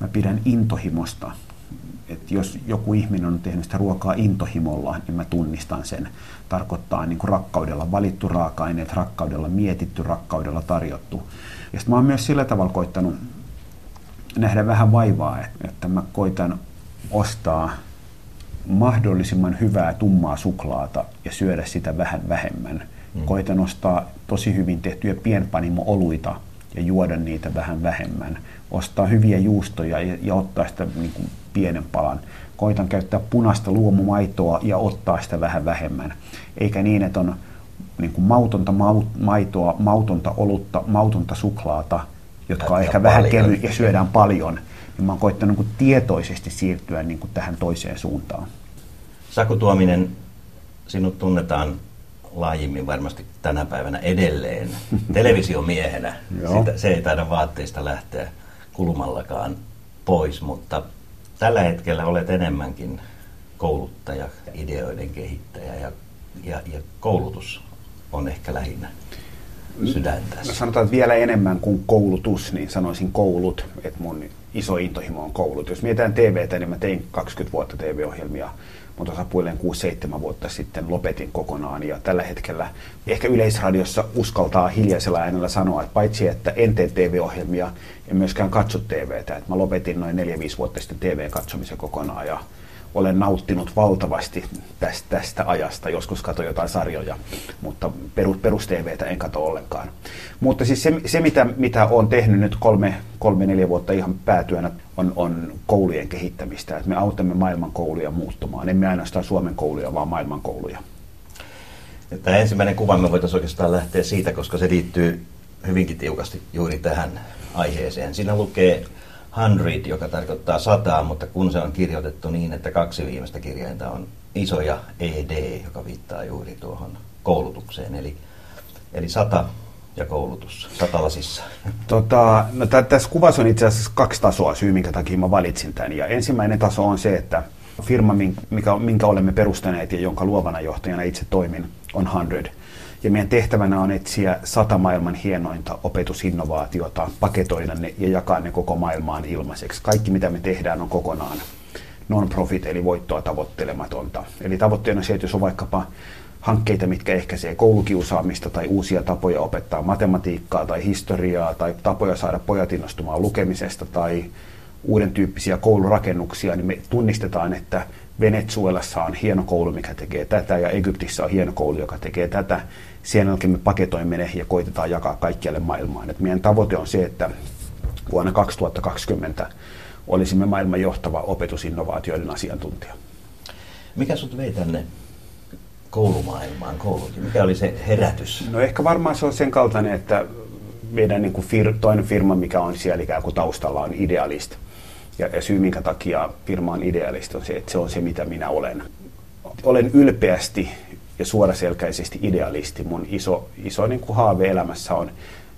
mä pidän intohimosta. Et jos joku ihminen on tehnyt sitä ruokaa intohimolla, niin mä tunnistan sen. Tarkoittaa niin kuin rakkaudella valittu raaka-aineet, rakkaudella mietitty, rakkaudella tarjottu. Ja sitten mä oon myös sillä tavalla koittanut nähdä vähän vaivaa, että mä koitan ostaa mahdollisimman hyvää tummaa suklaata ja syödä sitä vähän vähemmän. Mm. Koitan ostaa tosi hyvin tehtyjä pienpanimo-oluita ja juoda niitä vähän vähemmän. Ostaa hyviä juustoja ja, ja ottaa sitä niin kuin pienen palan. Koitan käyttää punaista luomumaitoa ja ottaa sitä vähän vähemmän. Eikä niin, että on niin kuin mautonta maitoa, mautonta olutta, mautonta suklaata, jotka on ehkä vähän kevy ja syödään paljon. Niin mä oon koittanut niin tietoisesti siirtyä niin kuin tähän toiseen suuntaan. Saku Tuominen, sinut tunnetaan laajimmin varmasti tänä päivänä edelleen televisiomiehenä. Sitä, se ei taida vaatteista lähteä kulmallakaan pois, mutta tällä hetkellä olet enemmänkin kouluttaja, ideoiden kehittäjä ja, ja, ja koulutus on ehkä lähinnä sydäntä. No sanotaan, että vielä enemmän kuin koulutus, niin sanoisin koulut, että mun iso intohimo on koulut. Jos mietitään TVtä, niin mä tein 20 vuotta TV-ohjelmia mutta osapuilleen 6-7 vuotta sitten lopetin kokonaan. Ja tällä hetkellä ehkä Yleisradiossa uskaltaa hiljaisella äänellä sanoa, että paitsi että en tee TV-ohjelmia, en myöskään katso TVtä. Että mä lopetin noin 4-5 vuotta sitten TV-katsomisen kokonaan ja olen nauttinut valtavasti tästä, tästä ajasta. Joskus katsoin jotain sarjoja, mutta perus, perus TVtä en katso ollenkaan. Mutta siis se, se mitä, mitä olen tehnyt nyt kolme, kolme, neljä vuotta ihan päätyönä, on, on koulujen kehittämistä. Että me autamme maailman kouluja muuttumaan. Emme ainoastaan Suomen kouluja, vaan maailman kouluja. Tämä ensimmäinen kuva me voitaisiin oikeastaan lähteä siitä, koska se liittyy hyvinkin tiukasti juuri tähän aiheeseen. Siinä lukee hundred, joka tarkoittaa sataa, mutta kun se on kirjoitettu niin, että kaksi viimeistä kirjainta on iso ja ed, joka viittaa juuri tuohon koulutukseen. Eli, eli sata ja koulutus satalasissa? Tota, no tässä kuvassa on itse asiassa kaksi tasoa syy, minkä takia mä valitsin tämän. Ja ensimmäinen taso on se, että firma, mikä, minkä olemme perustaneet ja jonka luovana johtajana itse toimin, on 100. Ja meidän tehtävänä on etsiä sata maailman hienointa opetusinnovaatiota, paketoida ne ja jakaa ne koko maailmaan ilmaiseksi. Kaikki mitä me tehdään on kokonaan non-profit eli voittoa tavoittelematonta. Eli tavoitteena se, että jos on vaikkapa hankkeita, mitkä ehkäisee koulukiusaamista tai uusia tapoja opettaa matematiikkaa tai historiaa tai tapoja saada pojat innostumaan lukemisesta tai uuden tyyppisiä koulurakennuksia, niin me tunnistetaan, että Venezuelassa on hieno koulu, mikä tekee tätä, ja Egyptissä on hieno koulu, joka tekee tätä. Sen jälkeen me paketoimme ne ja koitetaan jakaa kaikkialle maailmaan. Et meidän tavoite on se, että vuonna 2020 olisimme maailman johtava opetusinnovaatioiden asiantuntija. Mikä sut vei tänne koulumaailmaan, koulukin? Mikä oli se herätys? No ehkä varmaan se on sen kaltainen, että meidän niin kuin fir, toinen firma, mikä on siellä ikään kuin taustalla, on idealist. Ja, ja syy, minkä takia firma on idealist, on se, että se on se, mitä minä olen. Olen ylpeästi ja suoraselkäisesti idealisti. Mun iso, iso niin kuin haave elämässä on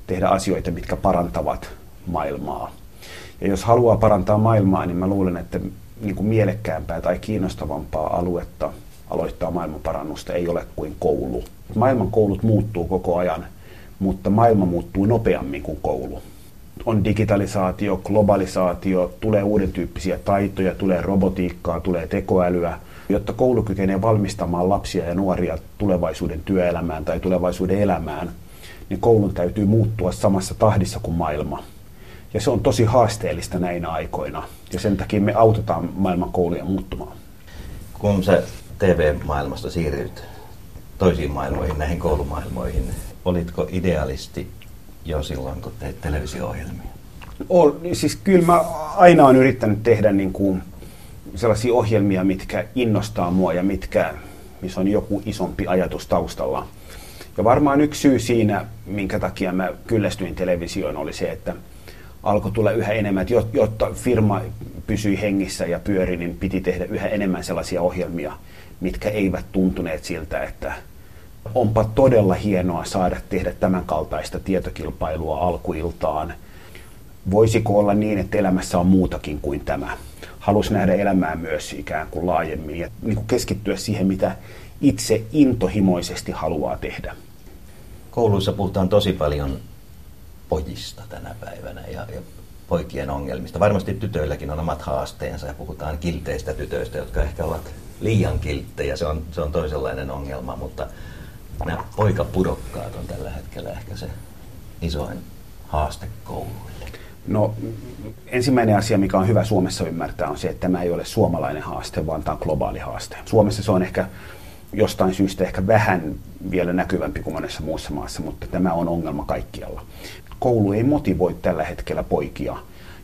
tehdä asioita, mitkä parantavat maailmaa. Ja jos haluaa parantaa maailmaa, niin mä luulen, että niin kuin mielekkäämpää tai kiinnostavampaa aluetta aloittaa maailmanparannusta ei ole kuin koulu. Maailman koulut muuttuu koko ajan, mutta maailma muuttuu nopeammin kuin koulu. On digitalisaatio, globalisaatio, tulee uuden tyyppisiä taitoja, tulee robotiikkaa, tulee tekoälyä. Jotta koulu kykenee valmistamaan lapsia ja nuoria tulevaisuuden työelämään tai tulevaisuuden elämään, niin koulun täytyy muuttua samassa tahdissa kuin maailma. Ja se on tosi haasteellista näinä aikoina. Ja sen takia me autetaan maailman kouluja muuttumaan. Kun sä TV-maailmasta siirryt toisiin maailmoihin, näihin koulumaailmoihin, olitko idealisti jo silloin, kun teit televisio-ohjelmia? Ol, siis kyllä mä aina olen yrittänyt tehdä niin kuin sellaisia ohjelmia, mitkä innostaa mua ja mitkä, missä on joku isompi ajatus taustalla. Ja varmaan yksi syy siinä, minkä takia mä kyllästyin televisioon, oli se, että alkoi tulla yhä enemmän, että jotta firma pysyi hengissä ja pyöri, niin piti tehdä yhä enemmän sellaisia ohjelmia, mitkä eivät tuntuneet siltä, että onpa todella hienoa saada tehdä tämän kaltaista tietokilpailua alkuiltaan. Voisiko olla niin, että elämässä on muutakin kuin tämä? Halusi nähdä elämää myös ikään kuin laajemmin ja niin kuin keskittyä siihen, mitä itse intohimoisesti haluaa tehdä. Kouluissa puhutaan tosi paljon pojista tänä päivänä ja, ja poikien ongelmista. Varmasti tytöilläkin on omat haasteensa ja puhutaan kilteistä tytöistä, jotka ehkä ovat liian kilttejä. Se on, se on toisenlainen ongelma, mutta nämä poikapudokkaat on tällä hetkellä ehkä se isoin haaste kouluille. No ensimmäinen asia, mikä on hyvä Suomessa ymmärtää, on se, että tämä ei ole suomalainen haaste, vaan tämä on globaali haaste. Suomessa se on ehkä jostain syystä ehkä vähän vielä näkyvämpi kuin monessa muussa maassa, mutta tämä on ongelma kaikkialla. Koulu ei motivoi tällä hetkellä poikia.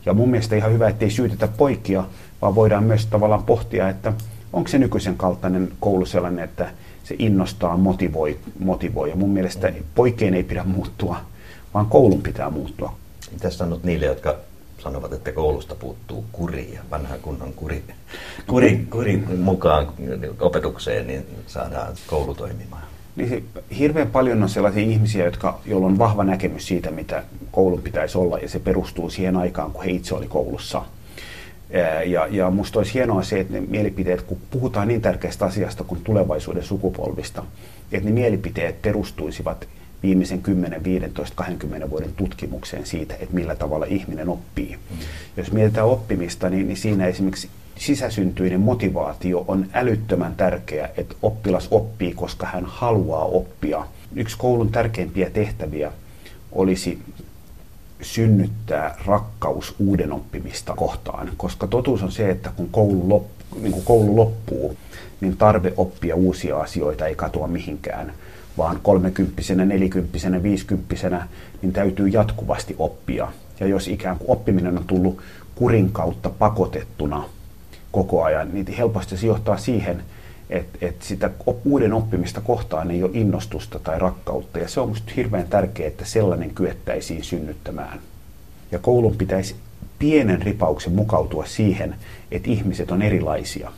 Ja mun mielestä ihan hyvä, ettei syytetä poikia, vaan voidaan myös tavallaan pohtia, että onko se nykyisen kaltainen koulu sellainen, että se innostaa, motivoi, motivoi. Ja mun mielestä poikien ei pidä muuttua, vaan koulun pitää muuttua. Mitä sanot niille, jotka sanovat, että koulusta puuttuu kuri ja vanha kunnon kuri, kuri, kuri mukaan opetukseen, niin saadaan koulu toimimaan? Niin hirveän paljon on sellaisia ihmisiä, jotka, joilla on vahva näkemys siitä, mitä koulun pitäisi olla, ja se perustuu siihen aikaan, kun he itse oli koulussa. Ja, ja musta olisi hienoa se, että ne mielipiteet, kun puhutaan niin tärkeästä asiasta kuin tulevaisuuden sukupolvista, että ne mielipiteet perustuisivat viimeisen 10, 15, 20 vuoden tutkimukseen siitä, että millä tavalla ihminen oppii. Mm. Jos mietitään oppimista, niin, niin siinä esimerkiksi sisäsyntyinen motivaatio on älyttömän tärkeä, että oppilas oppii, koska hän haluaa oppia. Yksi koulun tärkeimpiä tehtäviä olisi synnyttää rakkaus uuden oppimista kohtaan, koska totuus on se, että kun koulu, lop, niin kun koulu loppuu, niin tarve oppia uusia asioita ei katoa mihinkään – vaan kolmekymppisenä, nelikymppisenä, viisikymppisenä, niin täytyy jatkuvasti oppia. Ja jos ikään kuin oppiminen on tullut kurin kautta pakotettuna koko ajan, niin helposti se johtaa siihen, että, että sitä uuden oppimista kohtaan ei ole innostusta tai rakkautta. Ja se on minusta hirveän tärkeää, että sellainen kyettäisiin synnyttämään. Ja koulun pitäisi pienen ripauksen mukautua siihen, että ihmiset on erilaisia.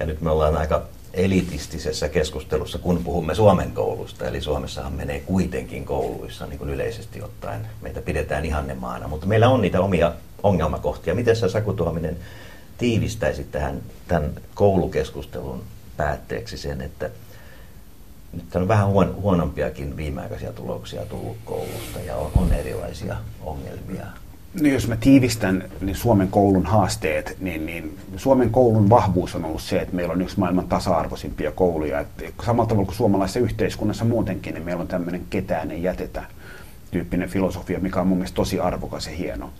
Ja nyt me ollaan aika elitistisessä keskustelussa, kun puhumme Suomen koulusta. Eli Suomessahan menee kuitenkin kouluissa niin kuin yleisesti ottaen. Meitä pidetään ihannemaana, mutta meillä on niitä omia ongelmakohtia. Miten sä Saku Tuominen tiivistäisit tähän tämän koulukeskustelun päätteeksi sen, että nyt on vähän huon, huonompiakin viimeaikaisia tuloksia tullut koulusta ja on, on erilaisia ongelmia No jos mä tiivistän niin Suomen koulun haasteet, niin, niin Suomen koulun vahvuus on ollut se, että meillä on yksi maailman tasa-arvoisimpia kouluja. Et samalla tavalla kuin suomalaisessa yhteiskunnassa muutenkin, niin meillä on tämmöinen ketään ei jätetä tyyppinen filosofia, mikä on mun mielestä tosi arvokas ja hieno.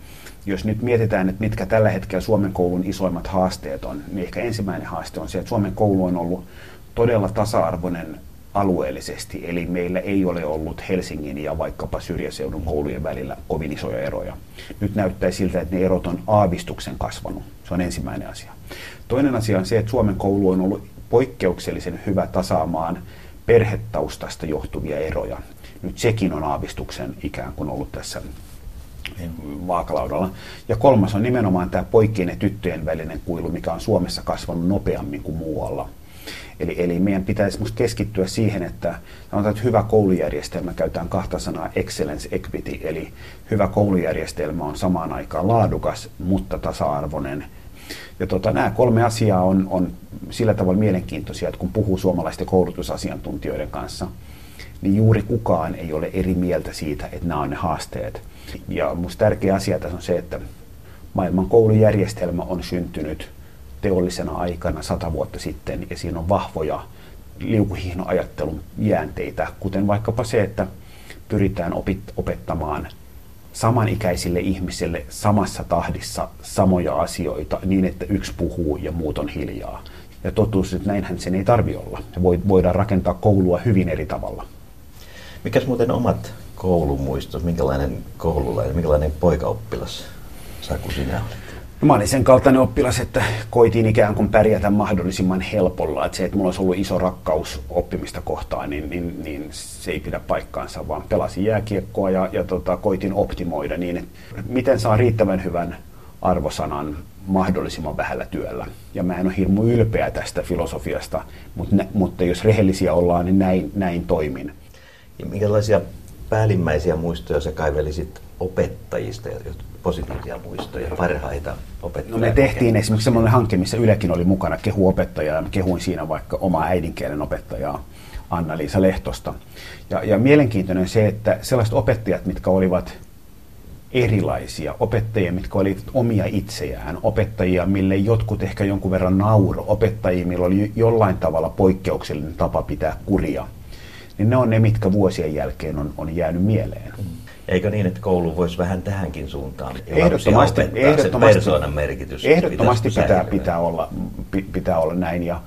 Jos nyt mietitään, että mitkä tällä hetkellä Suomen koulun isoimmat haasteet on, niin ehkä ensimmäinen haaste on se, että Suomen koulu on ollut todella tasa-arvoinen alueellisesti, eli meillä ei ole ollut Helsingin ja vaikkapa syrjäseudun koulujen välillä kovin isoja eroja. Nyt näyttää siltä, että ne erot on aavistuksen kasvanut. Se on ensimmäinen asia. Toinen asia on se, että Suomen koulu on ollut poikkeuksellisen hyvä tasaamaan perhetaustasta johtuvia eroja. Nyt sekin on aavistuksen ikään kuin ollut tässä vaakalaudalla. Ja kolmas on nimenomaan tämä poikien ja tyttöjen välinen kuilu, mikä on Suomessa kasvanut nopeammin kuin muualla – Eli, eli meidän pitäisi keskittyä siihen, että sanotaan, että hyvä koulujärjestelmä, käytetään kahta sanaa excellence equity, eli hyvä koulujärjestelmä on samaan aikaan laadukas, mutta tasa-arvoinen. Ja tota, nämä kolme asiaa on, on sillä tavalla mielenkiintoisia, että kun puhuu suomalaisten koulutusasiantuntijoiden kanssa, niin juuri kukaan ei ole eri mieltä siitä, että nämä on ne haasteet. Ja minusta tärkeä asia tässä on se, että maailman koulujärjestelmä on syntynyt – teollisena aikana sata vuotta sitten, ja siinä on vahvoja liukuhihnoajattelun jäänteitä, kuten vaikkapa se, että pyritään opit, opettamaan samanikäisille ihmisille samassa tahdissa samoja asioita niin, että yksi puhuu ja muut on hiljaa. Ja totuus, että näinhän sen ei tarvi olla. Voi, voidaan rakentaa koulua hyvin eri tavalla. Mikäs muuten omat koulumuistot, minkälainen koululainen, minkälainen poikaoppilas Saku sinä olet? No, mä olin sen kaltainen oppilas, että koitin ikään kuin pärjätä mahdollisimman helpolla. Että se, että mulla olisi ollut iso rakkaus oppimista kohtaan, niin, niin, niin se ei pidä paikkaansa, vaan pelasin jääkiekkoa ja, ja tota, koitin optimoida niin, että miten saa riittävän hyvän arvosanan mahdollisimman vähällä työllä. Ja mä en ole hirmu ylpeä tästä filosofiasta, mutta, mutta jos rehellisiä ollaan, niin näin, näin toimin. Minkälaisia päällimmäisiä muistoja sä kaivelisit opettajista, positiivisia muistoja, parhaita opettajia? No me tehtiin esimerkiksi sellainen hanke, missä Ylekin oli mukana kehuopettaja ja kehuin siinä vaikka omaa äidinkielen opettajaa Anna-Liisa Lehtosta. Ja, ja mielenkiintoinen se, että sellaiset opettajat, mitkä olivat erilaisia. Opettajia, mitkä olivat omia itseään. Opettajia, mille jotkut ehkä jonkun verran nauro. Opettajia, millä oli jollain tavalla poikkeuksellinen tapa pitää kuria. Niin ne on ne, mitkä vuosien jälkeen on, on jäänyt mieleen. Mm. Eikö niin, että koulu voisi vähän tähänkin suuntaan ehdottomasti, ehdottomasti, persoonan merkitys? Ehdottomasti pitää, pitää, olla, pitää olla näin. Ja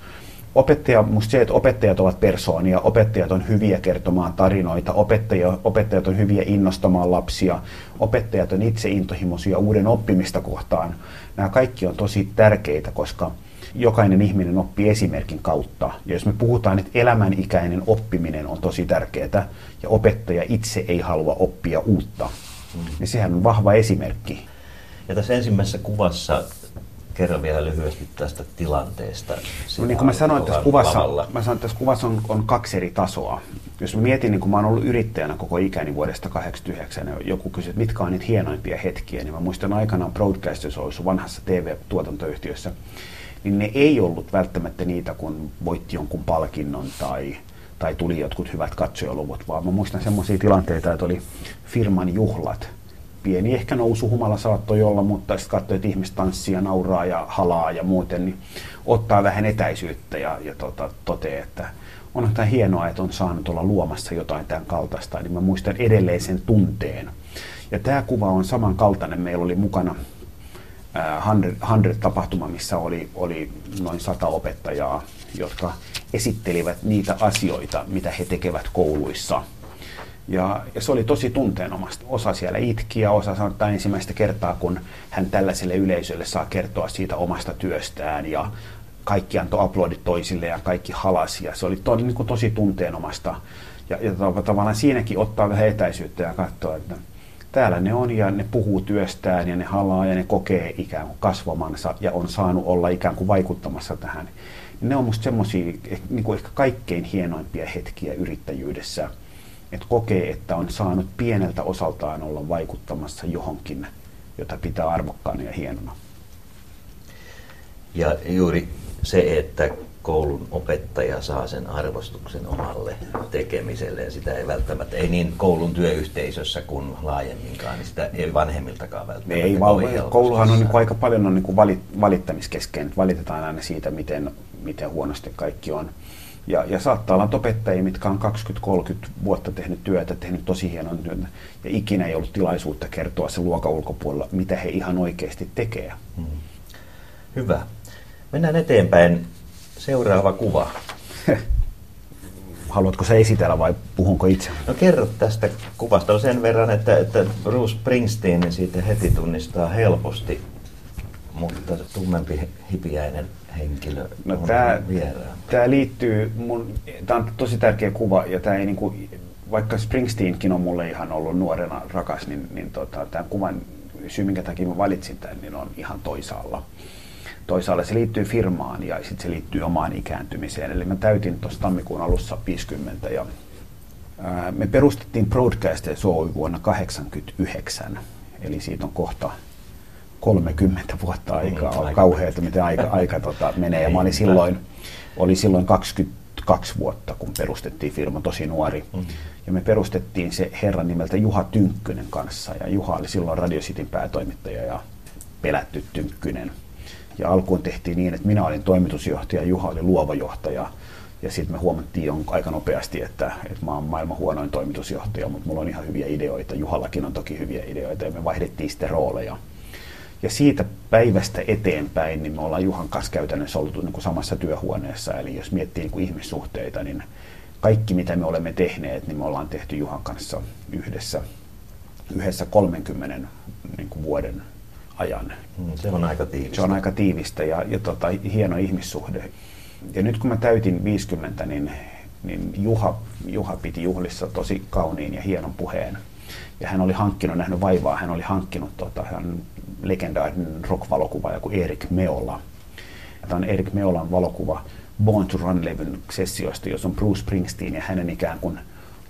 opettaja, musta se, että opettajat ovat persoonia, opettajat on hyviä kertomaan tarinoita, opettaja, opettajat on hyviä innostamaan lapsia, opettajat on itse intohimoisia uuden oppimista kohtaan. Nämä kaikki on tosi tärkeitä, koska jokainen ihminen oppii esimerkin kautta. Ja jos me puhutaan, että elämänikäinen oppiminen on tosi tärkeää ja opettaja itse ei halua oppia uutta, mm. niin sehän on vahva esimerkki. Ja tässä ensimmäisessä kuvassa kerro vielä lyhyesti tästä tilanteesta. No niin kuin mä sanoin, että tässä kuvassa, mä sanoin, että tässä kuvassa on, on kaksi eri tasoa. Jos mä mietin, niin kun mä oon ollut yrittäjänä koko ikäni vuodesta 89, ja joku kysyy, että mitkä on niitä hienoimpia hetkiä, niin mä muistan aikanaan Broadcasters ollut vanhassa TV-tuotantoyhtiössä, niin ne ei ollut välttämättä niitä, kun voitti jonkun palkinnon tai, tai tuli jotkut hyvät katsojaluvut, vaan mä muistan semmoisia tilanteita, että oli firman juhlat, pieni ehkä nousu humala saattoi olla, mutta sitten katsoi, että ihmiset tanssia, nauraa ja halaa ja muuten, niin ottaa vähän etäisyyttä ja, ja tota, toteaa, että on tämä hienoa, että on saanut olla luomassa jotain tämän kaltaista. Niin mä muistan edelleen sen tunteen. Ja tämä kuva on samankaltainen. Meillä oli mukana 100-tapahtuma, missä oli, oli noin sata opettajaa, jotka esittelivät niitä asioita, mitä he tekevät kouluissa. Ja, ja se oli tosi tunteenomasta. Osa siellä itki ja osa sanoi ensimmäistä kertaa, kun hän tällaiselle yleisölle saa kertoa siitä omasta työstään ja kaikki antoi aplodit toisille ja kaikki halasi ja se oli to, niin kuin tosi tunteenomasta. Ja, ja tavallaan siinäkin ottaa vähän etäisyyttä ja katsoa, että täällä ne on ja ne puhuu työstään ja ne halaa ja ne kokee ikään kuin kasvamansa ja on saanut olla ikään kuin vaikuttamassa tähän. Ne on musta semmoisia eh, niin kuin ehkä kaikkein hienoimpia hetkiä yrittäjyydessä, että kokee, että on saanut pieneltä osaltaan olla vaikuttamassa johonkin, jota pitää arvokkaana ja hienona. Ja juuri se, että koulun opettaja saa sen arvostuksen omalle tekemiselle ja sitä ei välttämättä, ei niin koulun työyhteisössä kuin laajemminkaan, niin sitä ei vanhemmiltakaan välttämättä. Ei vaan, kouluhan on niin kuin aika paljon on niin kuin valit, valittamiskeskeinen, valitetaan aina siitä, miten, miten huonosti kaikki on. Ja, ja saattaa olla opettajia, mitkä on 20-30 vuotta tehnyt työtä, tehnyt tosi hienon työtä, ja ikinä ei ollut tilaisuutta kertoa se luokan ulkopuolella, mitä he ihan oikeasti tekee. Hmm. Hyvä. Mennään eteenpäin. Seuraava kuva. Haluatko se esitellä vai puhunko itse? No kerro tästä kuvasta on sen verran, että, että Bruce Springsteen siitä heti tunnistaa helposti, mutta tummempi hipiäinen henkilö no, on tämä, vierään. Tämä liittyy, mun, tämä on tosi tärkeä kuva ja tämä ei niin kuin, vaikka Springsteenkin on mulle ihan ollut nuorena rakas, niin, niin tota, tämän kuvan syy, minkä takia mä valitsin tämän, niin on ihan toisaalla toisaalta se liittyy firmaan ja sitten se liittyy omaan ikääntymiseen. Eli mä täytin tuossa tammikuun alussa 50 ja ää, me perustettiin Broadcasters Oy vuonna 1989, eli siitä on kohta 30 vuotta aikaa. Mm, on kauheata, miten aika, aika tota, menee. Ja mä olin silloin, oli silloin 22 vuotta, kun perustettiin firma, tosi nuori. Mm. Ja me perustettiin se herran nimeltä Juha Tynkkynen kanssa. Ja Juha oli silloin Radio Cityn päätoimittaja ja pelätty Tynkkynen. Ja alkuun tehtiin niin, että minä olin toimitusjohtaja, Juha oli luova johtaja. Ja sitten me huomattiin on aika nopeasti, että, että mä oon maailman huonoin toimitusjohtaja, mutta mulla on ihan hyviä ideoita. Juhallakin on toki hyviä ideoita ja me vaihdettiin sitten rooleja. Ja siitä päivästä eteenpäin niin me ollaan Juhan kanssa käytännössä oltu niin kuin samassa työhuoneessa. Eli jos miettii niin kuin ihmissuhteita, niin kaikki mitä me olemme tehneet, niin me ollaan tehty Juhan kanssa yhdessä, yhdessä 30 niin kuin vuoden ajan. Mm, se on aika tiivistä. Se on aika tiivistä ja, ja tota, hieno ihmissuhde. Ja nyt kun mä täytin 50, niin, niin Juha, Juha piti juhlissa tosi kauniin ja hienon puheen. Ja hän oli hankkinut, nähnyt vaivaa, hän oli hankkinut tota, hän legendaarinen rock-valokuva, joku Erik Meola. Tämä on Erik Meolan valokuva Born to Run-levyn sessioista, jossa on Bruce Springsteen ja hänen ikään kuin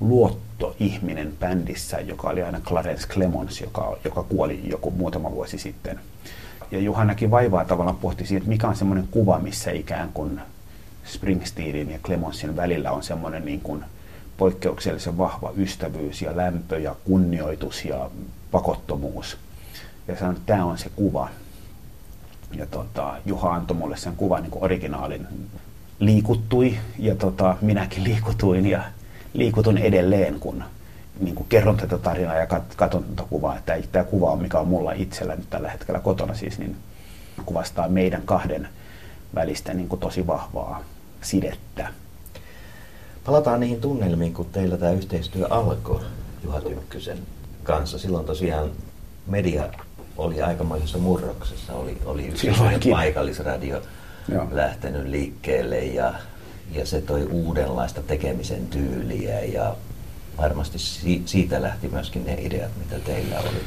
luottoihminen bändissä, joka oli aina Clarence Clemons, joka, joka kuoli joku muutama vuosi sitten. Ja Juha näki vaivaa tavallaan pohti siihen, että mikä on semmoinen kuva, missä ikään kuin Springsteenin ja Clemonsin välillä on semmoinen niin kuin poikkeuksellisen vahva ystävyys ja lämpö ja kunnioitus ja pakottomuus. Ja sanoin, että tämä on se kuva. Ja tota, Juha antoi mulle sen kuvan niin originaalin. Liikuttui ja tota, minäkin liikutuin ja liikutun edelleen, kun niin kuin kerron tätä tarinaa ja katson tätä kuvaa. Että tämä kuva on, mikä on mulla itsellä nyt tällä hetkellä kotona siis, niin kuvastaa meidän kahden välistä niin kuin tosi vahvaa sidettä. Palataan niihin tunnelmiin, kun teillä tämä yhteistyö alkoi Juha Tynkkysen kanssa. Silloin tosiaan media oli aikamoisessa murroksessa. Oli, oli yksi paikallisradio Joo. lähtenyt liikkeelle ja, ja se toi uudenlaista tekemisen tyyliä ja varmasti si, siitä lähti myöskin ne ideat, mitä teillä oli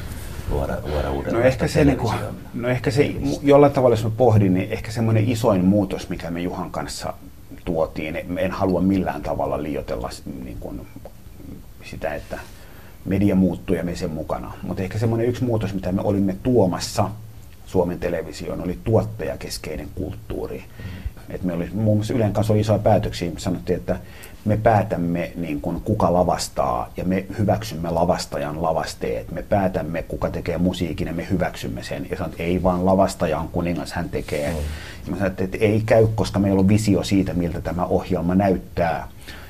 luoda, luoda uudenlaista no ehkä se, niin kuin, no ehkä se jollain tavalla, jos mä pohdin, niin ehkä semmoinen isoin muutos, mikä me Juhan kanssa tuotiin, en halua millään tavalla liioitella niin kuin sitä, että media muuttuu ja me sen mukana. Mutta ehkä semmoinen yksi muutos, mitä me olimme tuomassa Suomen televisioon, oli tuottajakeskeinen kulttuuri. Mm. Et me oli muun muassa Ylen kanssa oli isoja päätöksiä, sanottiin, että me päätämme niin kuin, kuka lavastaa ja me hyväksymme lavastajan lavasteet. Me päätämme, kuka tekee musiikin ja me hyväksymme sen. Ja sanoin, että ei vaan lavastaja on kuningas, hän tekee. Mm. Ja mä sanoin, että ei käy, koska meillä on visio siitä, miltä tämä ohjelma näyttää.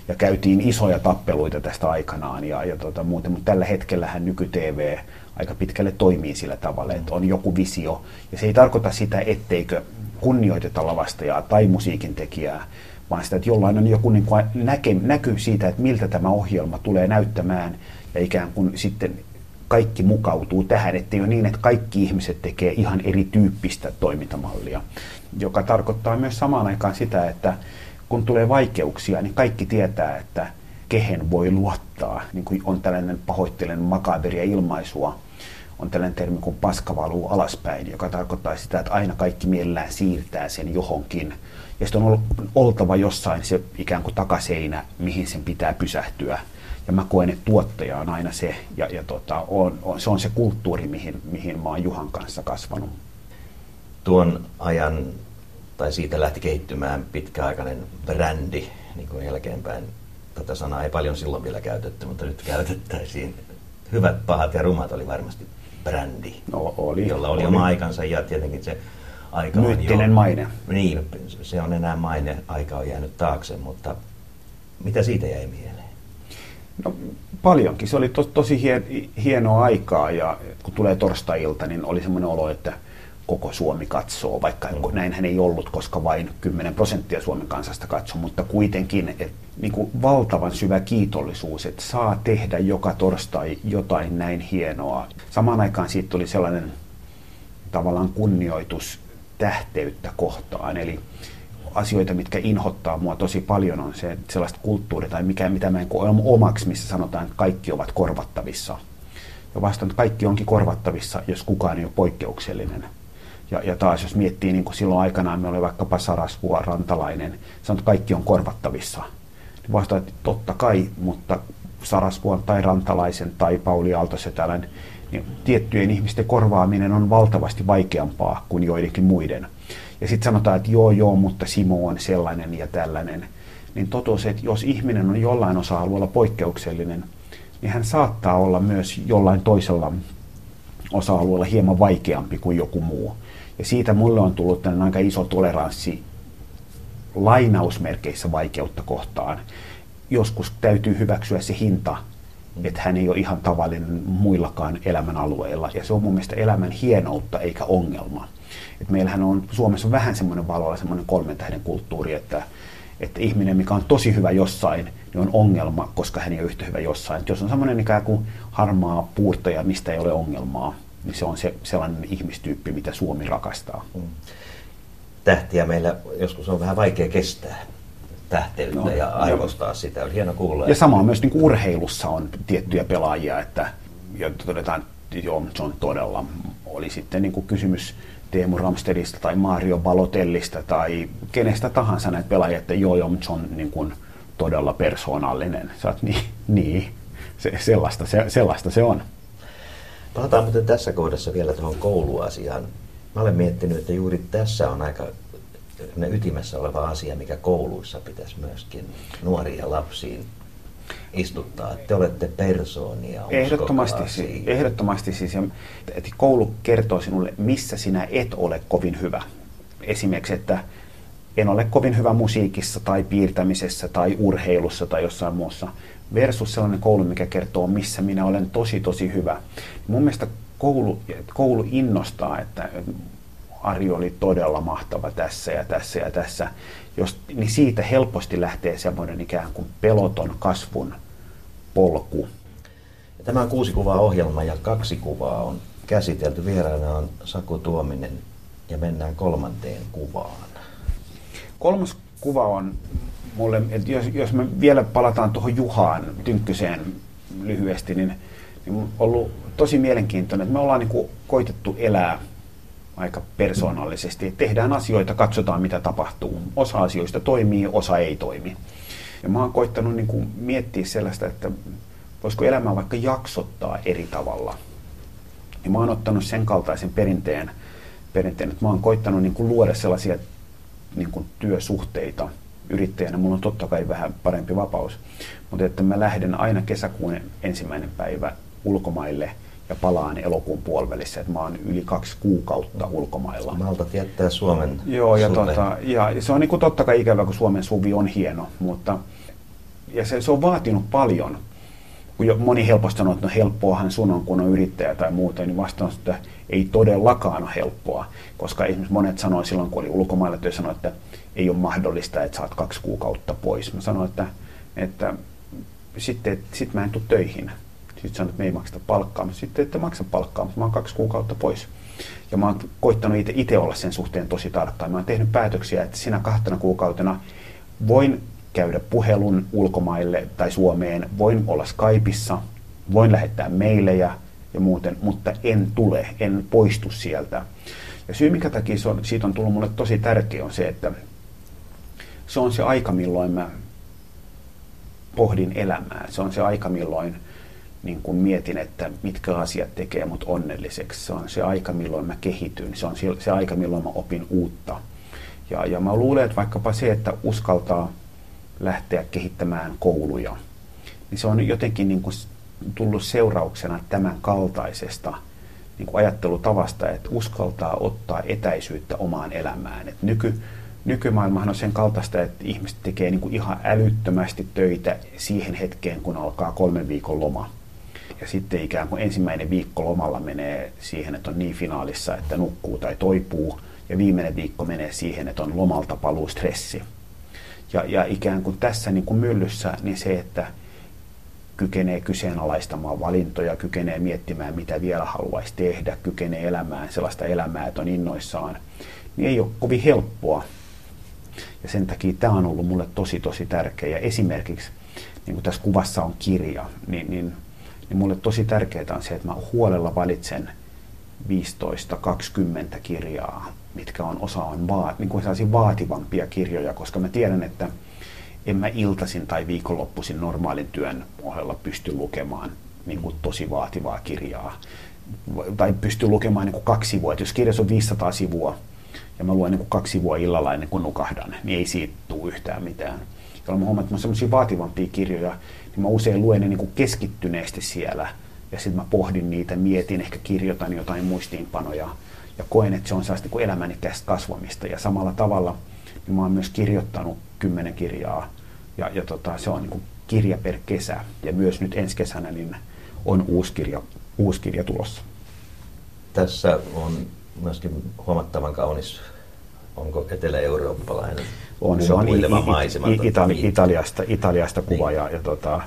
Ja käytiin isoja tappeluita tästä aikanaan ja, ja tota, muuten, mutta tällä hetkellähän nyky-TV aika pitkälle toimii sillä tavalla, että on joku visio. Ja se ei tarkoita sitä, etteikö kunnioiteta lavastajaa tai musiikin tekijää, vaan sitä, että jollain on joku niin kuin näke, näky siitä, että miltä tämä ohjelma tulee näyttämään ja ikään kuin sitten kaikki mukautuu tähän, ettei ole niin, että kaikki ihmiset tekee ihan erityyppistä toimintamallia, joka tarkoittaa myös samaan aikaan sitä, että kun tulee vaikeuksia, niin kaikki tietää, että kehen voi luottaa. Niin kuin on tällainen pahoittelen makaberia ilmaisua, on tällainen termi kuin paska valuu alaspäin, joka tarkoittaa sitä, että aina kaikki mielellään siirtää sen johonkin. Ja sitten on oltava jossain se ikään kuin takaseinä, mihin sen pitää pysähtyä. Ja mä koen, että tuottaja on aina se, ja, ja tota, on, on, se on se kulttuuri, mihin, mihin mä oon Juhan kanssa kasvanut. Tuon ajan, tai siitä lähti kehittymään pitkäaikainen brändi, niin kuin jälkeenpäin. Tätä sanaa ei paljon silloin vielä käytetty, mutta nyt käytettäisiin. Hyvät, pahat ja rumat oli varmasti brändi, no, oli, jolla oli, oli oma aikansa ja tietenkin se aika Myyttinen on jo, maine. Niin, se on enää maine, aika on jäänyt taakse, mutta mitä siitä jäi mieleen? No paljonkin. Se oli to, tosi hien, hienoa aikaa ja kun tulee torstai-ilta, niin oli semmoinen olo, että koko Suomi katsoo, vaikka mm. näinhän ei ollut, koska vain 10 prosenttia Suomen kansasta katsoo, mutta kuitenkin et, niin kuin valtavan syvä kiitollisuus, että saa tehdä joka torstai jotain näin hienoa. Samaan aikaan siitä tuli sellainen tavallaan kunnioitus tähteyttä kohtaan, eli asioita, mitkä inhottaa mua tosi paljon, on se sellaista kulttuuria tai mikä, mitä mä en omaksi, missä sanotaan, että kaikki ovat korvattavissa. Ja vastaan, että kaikki onkin korvattavissa, jos kukaan ei ole poikkeuksellinen. Ja, ja taas jos miettii, niin kuin silloin aikanaan me oli vaikkapa Sarasvua, Rantalainen, sanoi, että kaikki on korvattavissa. Vastaan, että totta kai, mutta Sarasvuon tai Rantalaisen tai Pauli Aaltosetälän, niin tiettyjen ihmisten korvaaminen on valtavasti vaikeampaa kuin joidenkin muiden. Ja sitten sanotaan, että joo joo, mutta Simo on sellainen ja tällainen. Niin totuus, että jos ihminen on jollain osa-alueella poikkeuksellinen, niin hän saattaa olla myös jollain toisella osa-alueella hieman vaikeampi kuin joku muu. Ja siitä mulle on tullut aika iso toleranssi lainausmerkeissä vaikeutta kohtaan. Joskus täytyy hyväksyä se hinta, että hän ei ole ihan tavallinen muillakaan elämän alueilla. Ja se on mun mielestä elämän hienoutta eikä ongelma. Et meillähän on Suomessa vähän semmoinen valolla semmoinen kolmen tähden kulttuuri, että, että ihminen, mikä on tosi hyvä jossain, niin on ongelma, koska hän ei ole yhtä hyvä jossain. Et jos on semmoinen ikään kuin harmaa puurtaja, mistä ei ole ongelmaa, niin se on se sellainen ihmistyyppi, mitä Suomi rakastaa. Mm. Tähtiä meillä joskus on vähän vaikea kestää tähteyttä no, ja arvostaa no. sitä. On hieno kuulla. Ja sama myös niin kuin urheilussa on tiettyjä pelaajia, että ja todetaan, että joo, se on todella, oli sitten niin kuin kysymys Teemu Ramstedista tai Mario Balotellista tai kenestä tahansa näitä pelaajia, että joo, joo, se on niin kuin todella persoonallinen. Sä oot, niin, niin. Se, sellaista, se, sellaista se on. Palataan muuten tässä kohdassa vielä tuohon kouluasiaan. Mä olen miettinyt, että juuri tässä on aika ytimessä oleva asia, mikä kouluissa pitäisi myöskin nuoria lapsiin istuttaa. Te olette persoonia, Ehdottomasti, siis, ehdottomasti siis. Että koulu kertoo sinulle, missä sinä et ole kovin hyvä. Esimerkiksi, että en ole kovin hyvä musiikissa tai piirtämisessä tai urheilussa tai jossain muussa. Versus sellainen koulu, mikä kertoo, missä minä olen tosi tosi hyvä. Mun mielestä koulu, koulu innostaa, että Ari oli todella mahtava tässä ja tässä ja tässä, jos, niin siitä helposti lähtee semmoinen ikään kuin peloton kasvun polku. Tämä on kuusi kuvaa ohjelma ja kaksi kuvaa on käsitelty. Vieraana on Saku Tuominen ja mennään kolmanteen kuvaan. Kolmas kuva on mulle, että jos, jos me vielä palataan tuohon Juhaan Tynkkyseen lyhyesti, niin, ollut tosi mielenkiintoinen, että me ollaan niin koitettu elää aika persoonallisesti. Tehdään asioita, katsotaan mitä tapahtuu. Osa asioista toimii, osa ei toimi. Ja mä oon koittanut niin kuin miettiä sellaista, että voisiko elämää vaikka jaksottaa eri tavalla. Ja mä oon ottanut sen kaltaisen perinteen, perinteen että mä oon koittanut niin kuin luoda sellaisia niin kuin työsuhteita yrittäjänä. Mulla on totta kai vähän parempi vapaus, mutta että mä lähden aina kesäkuun ensimmäinen päivä ulkomaille – ja palaan elokuun puolivälissä, että mä oon yli kaksi kuukautta ulkomailla. Malta tietää Suomen Joo, ja, tota, ja se on niin kuin totta kai ikävä, kun Suomen suvi on hieno, mutta ja se, se on vaatinut paljon. Kun jo moni helposti sanoo, että no helppoahan sun on, kun on yrittäjä tai muuta, niin vastaan, että ei todellakaan ole helppoa. Koska esimerkiksi monet sanoi silloin, kun oli ulkomailla töissä, sanoi, että ei ole mahdollista, että saat kaksi kuukautta pois. Mä sanoin, että, että sitten sit mä en tule töihin sitten sanoin, että me ei makseta palkkaa, mutta sitten että maksa palkkaa, mutta mä oon kaksi kuukautta pois. Ja mä oon koittanut itse olla sen suhteen tosi tarkkaan. Mä oon tehnyt päätöksiä, että sinä kahtena kuukautena voin käydä puhelun ulkomaille tai Suomeen, voin olla Skypeissa, voin lähettää mailejä ja muuten, mutta en tule, en poistu sieltä. Ja syy, mikä takia se on, siitä on tullut mulle tosi tärkeä, on se, että se on se aika, milloin mä pohdin elämää. Se on se aika, milloin niin kuin mietin, että mitkä asiat tekee mut onnelliseksi. Se on se aika, milloin mä kehityn. Se on se aika, milloin mä opin uutta. Ja, ja mä luulen, että vaikkapa se, että uskaltaa lähteä kehittämään kouluja, niin se on jotenkin niin kuin tullut seurauksena tämän kaltaisesta niin kuin ajattelutavasta, että uskaltaa ottaa etäisyyttä omaan elämään. Et nyky, nykymaailmahan on sen kaltaista, että ihmiset tekee niin kuin ihan älyttömästi töitä siihen hetkeen, kun alkaa kolmen viikon loma ja sitten ikään kuin ensimmäinen viikko lomalla menee siihen, että on niin finaalissa, että nukkuu tai toipuu, ja viimeinen viikko menee siihen, että on lomalta paluu stressi. Ja, ja ikään kuin tässä niin kuin myllyssä, niin se, että kykenee kyseenalaistamaan valintoja, kykenee miettimään, mitä vielä haluaisi tehdä, kykenee elämään sellaista elämää, että on innoissaan, niin ei ole kovin helppoa. Ja sen takia tämä on ollut mulle tosi, tosi tärkeä. Ja esimerkiksi, niin kuin tässä kuvassa on kirja, niin, niin niin mulle tosi tärkeää on se, että mä huolella valitsen 15-20 kirjaa, mitkä on osa on vaat, niin kuin vaativampia kirjoja, koska mä tiedän, että en mä iltasin tai viikonloppuisin normaalin työn ohella pysty lukemaan niin kuin tosi vaativaa kirjaa. Tai pysty lukemaan niin kuin kaksi sivua. Et jos kirjassa on 500 sivua ja mä luen niin kuin kaksi sivua illalla ennen kuin nukahdan, niin ei siitä tule yhtään mitään. Jolloin mä huomaan, että mä sellaisia vaativampia kirjoja, niin mä usein luen ne niin kuin keskittyneesti siellä ja sitten mä pohdin niitä, mietin, ehkä kirjoitan jotain muistiinpanoja ja koen, että se on sellaista niin elämänikäistä kasvamista. Ja samalla tavalla niin mä oon myös kirjoittanut kymmenen kirjaa ja, ja tota, se on niin kuin kirja per kesä. Ja myös nyt ensi kesänä niin on uusi kirja, uusi kirja tulossa. Tässä on myöskin huomattavan kaunis, onko etelä-eurooppalainen on, se on i, Itali, Italiasta, Italiasta kuva niin. ja, ja tota,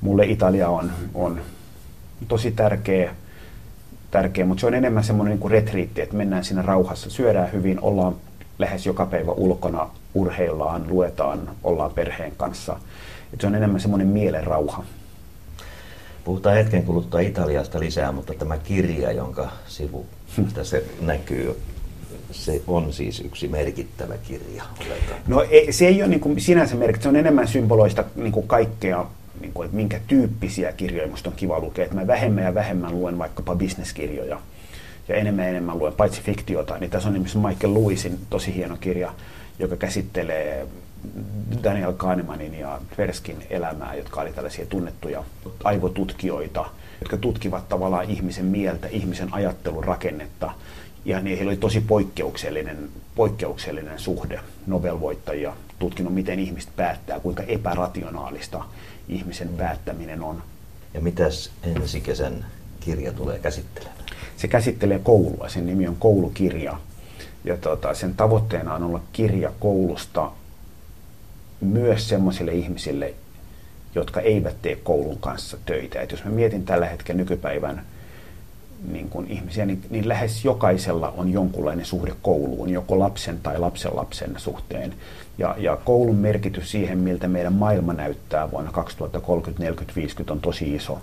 mulle Italia on, on tosi tärkeä, tärkeä, mutta se on enemmän semmoinen niin retriitti, että mennään sinne rauhassa, syödään hyvin, ollaan lähes joka päivä ulkona, urheillaan, luetaan, ollaan perheen kanssa. Et se on enemmän semmoinen mielen rauha. Puhutaan hetken kuluttua Italiasta lisää, mutta tämä kirja, jonka sivu tässä näkyy, se on siis yksi merkittävä kirja. Oletaan. No ei, se ei ole niin kuin sinänsä merkittävä, se on enemmän symboloista niin kuin kaikkea, niin kuin, että minkä tyyppisiä kirjoja minusta on kiva lukea. Että mä vähemmän ja vähemmän luen vaikkapa bisneskirjoja ja enemmän ja enemmän luen paitsi fiktiota, niin tässä on esimerkiksi Michael Lewisin tosi hieno kirja, joka käsittelee Daniel Kahnemanin ja Tverskin elämää, jotka oli tällaisia tunnettuja aivotutkijoita, jotka tutkivat tavallaan ihmisen mieltä, ihmisen ajattelun rakennetta. Ja niin heillä oli tosi poikkeuksellinen, poikkeuksellinen suhde Nobel-voittajia tutkinut, miten ihmiset päättää, kuinka epärationaalista ihmisen päättäminen on. Ja mitäs ensi kesän kirja tulee käsittelemään? Se käsittelee koulua, sen nimi on koulukirja. Ja tota, sen tavoitteena on olla kirja koulusta myös sellaisille ihmisille, jotka eivät tee koulun kanssa töitä. Et jos mä mietin tällä hetkellä nykypäivän niin kuin ihmisiä, niin, niin lähes jokaisella on jonkunlainen suhde kouluun, joko lapsen tai lapsen lapsen suhteen. Ja, ja koulun merkitys siihen, miltä meidän maailma näyttää vuonna 2030, 40, 50 on tosi iso.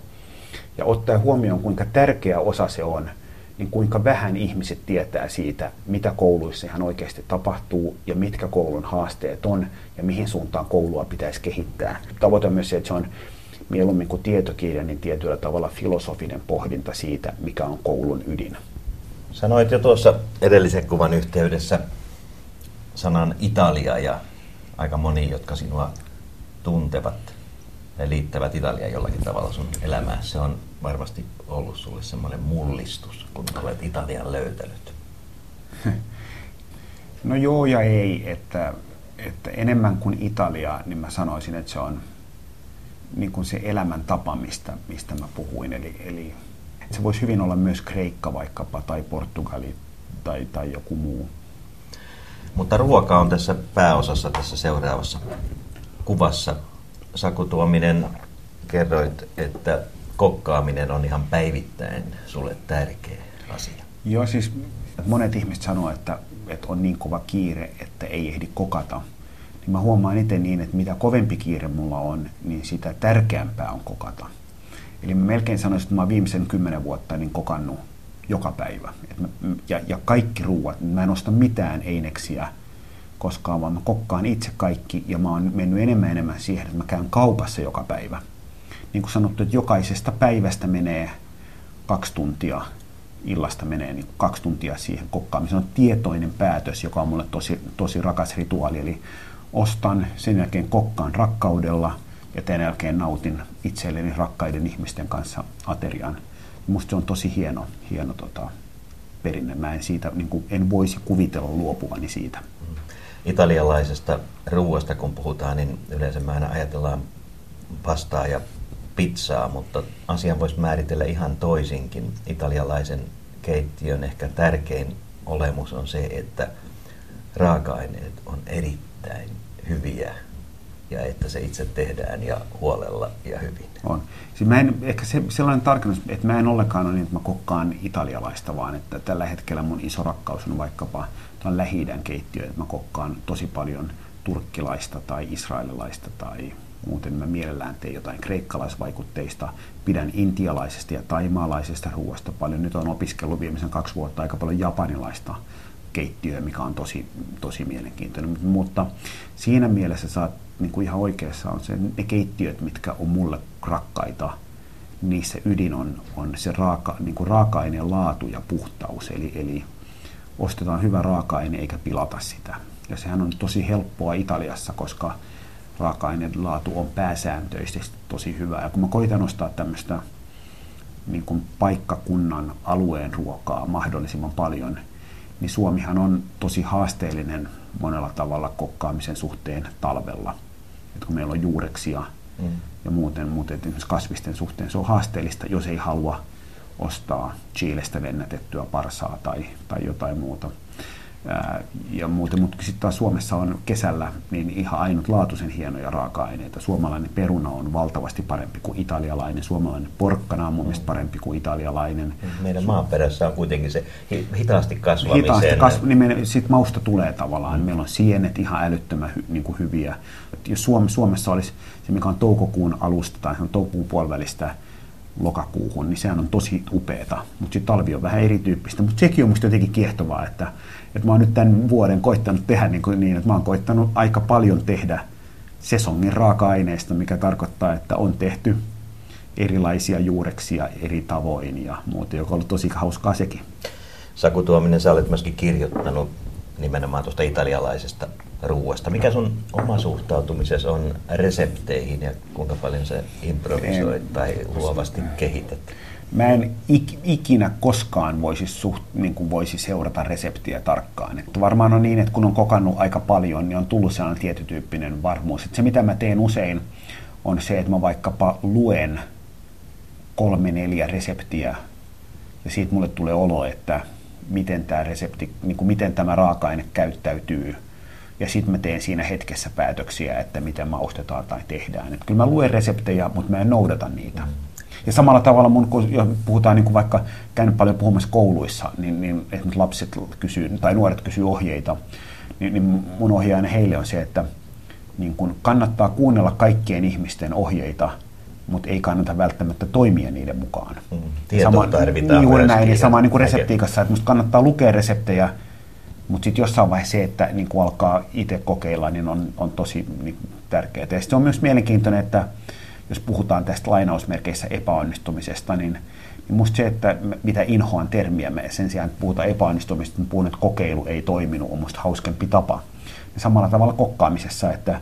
Ja ottaa huomioon, kuinka tärkeä osa se on, niin kuinka vähän ihmiset tietää siitä, mitä kouluissa ihan oikeasti tapahtuu ja mitkä koulun haasteet on ja mihin suuntaan koulua pitäisi kehittää. Tavoite on myös se, että se on mieluummin kuin tietokirja, niin tietyllä tavalla filosofinen pohdinta siitä, mikä on koulun ydin. Sanoit jo tuossa edellisen kuvan yhteydessä sanan Italia ja aika moni, jotka sinua tuntevat, ne liittävät Italia jollakin tavalla sun elämään. Se on varmasti ollut sulle semmoinen mullistus, kun olet Italian löytänyt. No joo ja ei, että, että enemmän kuin Italia, niin mä sanoisin, että se on niin kuin se elämäntapa, mistä, mistä mä puhuin. Eli, eli se voisi hyvin olla myös Kreikka vaikkapa tai Portugali tai, tai joku muu. Mutta ruoka on tässä pääosassa tässä seuraavassa kuvassa. Saku Tuominen, kerroit, että kokkaaminen on ihan päivittäin sulle tärkeä asia. Joo, siis monet ihmiset sanoo, että, että on niin kova kiire, että ei ehdi kokata. Niin mä huomaan itse niin, että mitä kovempi kiire mulla on, niin sitä tärkeämpää on kokata. Eli mä melkein sanoisin, että mä oon viimeisen kymmenen vuotta niin kokannut joka päivä. Et mä, ja, ja kaikki ruuat, mä en osta mitään eineksiä koskaan, vaan mä kokkaan itse kaikki ja mä oon mennyt enemmän enemmän siihen, että mä käyn kaupassa joka päivä. Niin kuin sanottu, että jokaisesta päivästä menee kaksi tuntia, illasta menee niin kaksi tuntia siihen kokkaamiseen. Se on tietoinen päätös, joka on mulle tosi, tosi rakas rituaali. Eli ostan, sen jälkeen kokkaan rakkaudella ja tämän jälkeen nautin itselleni rakkaiden ihmisten kanssa aterian. Musta se on tosi hieno, hieno tota, perinne. Mä en, siitä, niin kuin, en voisi kuvitella luopuvani siitä. Italialaisesta ruuasta kun puhutaan, niin yleensä mä aina ajatellaan pastaa ja pizzaa, mutta asian voisi määritellä ihan toisinkin. Italialaisen keittiön ehkä tärkein olemus on se, että raaka-aineet on erittäin hyviä ja että se itse tehdään ja huolella ja hyvin. On. Siis mä en, ehkä se, sellainen tarkennus, että mä en ollenkaan ole niin, että mä kokkaan italialaista, vaan että tällä hetkellä mun iso rakkaus on vaikkapa on lähi keittiö, että mä kokkaan tosi paljon turkkilaista tai israelilaista tai muuten mä mielellään teen jotain kreikkalaisvaikutteista, pidän intialaisesta ja taimaalaisesta ruoasta paljon. Nyt on opiskellut viimeisen kaksi vuotta aika paljon japanilaista keittiöä, mikä on tosi, tosi mielenkiintoinen. Mutta siinä mielessä sä oot niin kuin ihan oikeassa on se, ne keittiöt, mitkä on mulle rakkaita, niissä ydin on, on se raaka, niin kuin raaka-aineen laatu ja puhtaus. Eli, eli ostetaan hyvä raaka-aine eikä pilata sitä. Ja sehän on tosi helppoa Italiassa, koska raaka-aineen laatu on pääsääntöisesti tosi hyvä. Ja kun mä koitan ostaa tämmöistä niin kuin paikkakunnan alueen ruokaa mahdollisimman paljon, niin Suomihan on tosi haasteellinen monella tavalla kokkaamisen suhteen talvella. Et kun meillä on juureksia mm. ja muuten, muuten esimerkiksi kasvisten suhteen se on haasteellista, jos ei halua ostaa Chilestä lennätettyä parsaa tai, tai jotain muuta ja muuten, mutta sitten taas Suomessa on kesällä niin ihan ainutlaatuisen hienoja raaka-aineita. Suomalainen peruna on valtavasti parempi kuin italialainen, suomalainen porkkana on mun mielestä parempi kuin italialainen. Meidän maaperässä on kuitenkin se hitaasti kasvamisen. Hitaasti kasv- niin sitten mausta tulee tavallaan. Meillä on sienet ihan älyttömän hy, niin kuin hyviä. Jos Suomessa olisi se, mikä on toukokuun alusta tai toukokuun puolivälistä, lokakuuhun, niin sehän on tosi upeeta. Mutta sitten talvi on vähän erityyppistä. Mutta sekin on musta jotenkin kiehtovaa, että, että mä oon nyt tämän vuoden koittanut tehdä niin, kuin niin että mä oon koittanut aika paljon tehdä sesongin raaka-aineista, mikä tarkoittaa, että on tehty erilaisia juureksia eri tavoin ja muuta, joka on ollut tosi hauskaa sekin. Saku Tuominen, sä olet myöskin kirjoittanut nimenomaan tuosta italialaisesta ruuasta. Mikä sun oma suhtautumisesi on resepteihin ja kuinka paljon se improvisoit tai luovasti kehität? Mä en ik, ikinä koskaan voisi, suht, niin kuin voisi seurata reseptiä tarkkaan. Että varmaan on niin, että kun on kokannut aika paljon, niin on tullut sellainen tietytyyppinen varmuus. Että se mitä mä teen usein on se, että mä vaikkapa luen kolme neljä reseptiä ja siitä mulle tulee olo, että miten tämä resepti, niin kuin miten tämä raaka-aine käyttäytyy. Ja sitten mä teen siinä hetkessä päätöksiä, että miten maustetaan tai tehdään. Et kyllä mä luen reseptejä, mutta mä en noudata niitä. Ja samalla tavalla, mun, kun puhutaan niin kuin vaikka, käynyt paljon puhumassa kouluissa, niin, niin esimerkiksi lapset kysyy, tai nuoret kysyy ohjeita, niin, niin mun ohjeena heille on se, että niin kun kannattaa kuunnella kaikkien ihmisten ohjeita, mutta ei kannata välttämättä toimia niiden mukaan. Mm. Sama, tarvitaan juuri näin, ja sama niin kuin reseptiikassa, että musta kannattaa lukea reseptejä, mutta sitten jossain vaiheessa se, että niin kuin alkaa itse kokeilla, niin on, on tosi niin tärkeää. Ja se on myös mielenkiintoinen, että jos puhutaan tästä lainausmerkeissä epäonnistumisesta, niin, niin musta se, että mitä inhoan termiä, me sen sijaan, että puhutaan epäonnistumisesta, niin puhun, että kokeilu ei toiminut, on musta hauskempi tapa. Ja samalla tavalla kokkaamisessa, että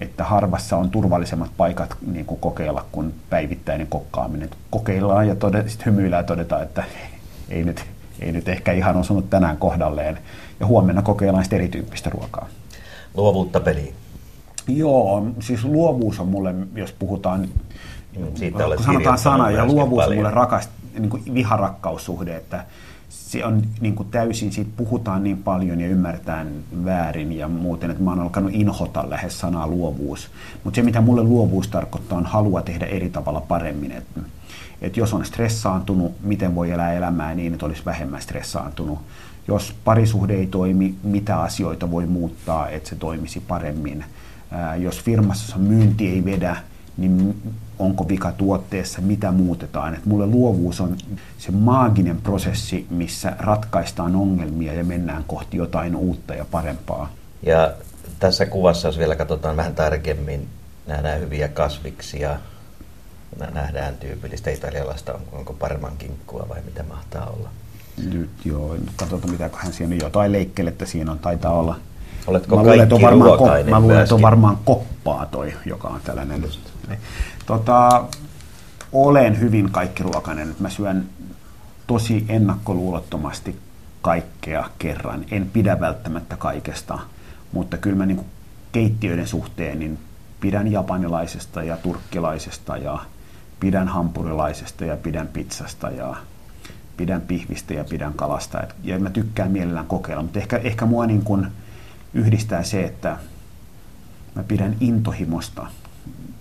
että harvassa on turvallisemmat paikat niin kuin kokeilla kuin päivittäinen kokkaaminen. Kokeillaan ja tode, sit hymyillään ja todetaan, että ei nyt, ei nyt ehkä ihan osunut tänään kohdalleen. Ja huomenna kokeillaan sitten erityyppistä ruokaa. Luovuutta peliin. Joo, siis luovuus on mulle, jos puhutaan, mm, Siitä kun sanotaan sana, ja luovuus paljon. on mulle rakas, niin kuin viharakkaussuhde, että se on niin kuin täysin, siitä puhutaan niin paljon ja ymmärretään väärin ja muuten, että mä oon alkanut inhota lähes sanaa luovuus. Mutta se, mitä mulle luovuus tarkoittaa, on halua tehdä eri tavalla paremmin. Että et jos on stressaantunut, miten voi elää elämää niin, että olisi vähemmän stressaantunut. Jos parisuhde ei toimi, mitä asioita voi muuttaa, että se toimisi paremmin. Ää, jos firmassa myynti ei vedä, niin onko vika tuotteessa, mitä muutetaan. Et mulle luovuus on se maaginen prosessi, missä ratkaistaan ongelmia ja mennään kohti jotain uutta ja parempaa. Ja tässä kuvassa, jos vielä katsotaan vähän tarkemmin, nähdään hyviä kasviksia, nähdään tyypillistä italialaista, onko parman kinkkua vai mitä mahtaa olla? Nyt joo, katsotaan mitä hän siinä on jotain että siinä on, taitaa olla. Oletko mä luulen, on varmaan, ko- mä luulen, että on varmaan koppaa toi, joka on tällainen. Just. Tota, olen hyvin kaikkiruokainen. Mä syön tosi ennakkoluulottomasti kaikkea kerran. En pidä välttämättä kaikesta, mutta kyllä mä niin keittiöiden suhteen niin pidän japanilaisesta ja turkkilaisesta ja pidän hampurilaisesta ja pidän pizzasta ja pidän pihvistä ja pidän kalasta. Ja mä tykkään mielellään kokeilla, mutta ehkä, ehkä mua niin kuin yhdistää se, että mä pidän intohimosta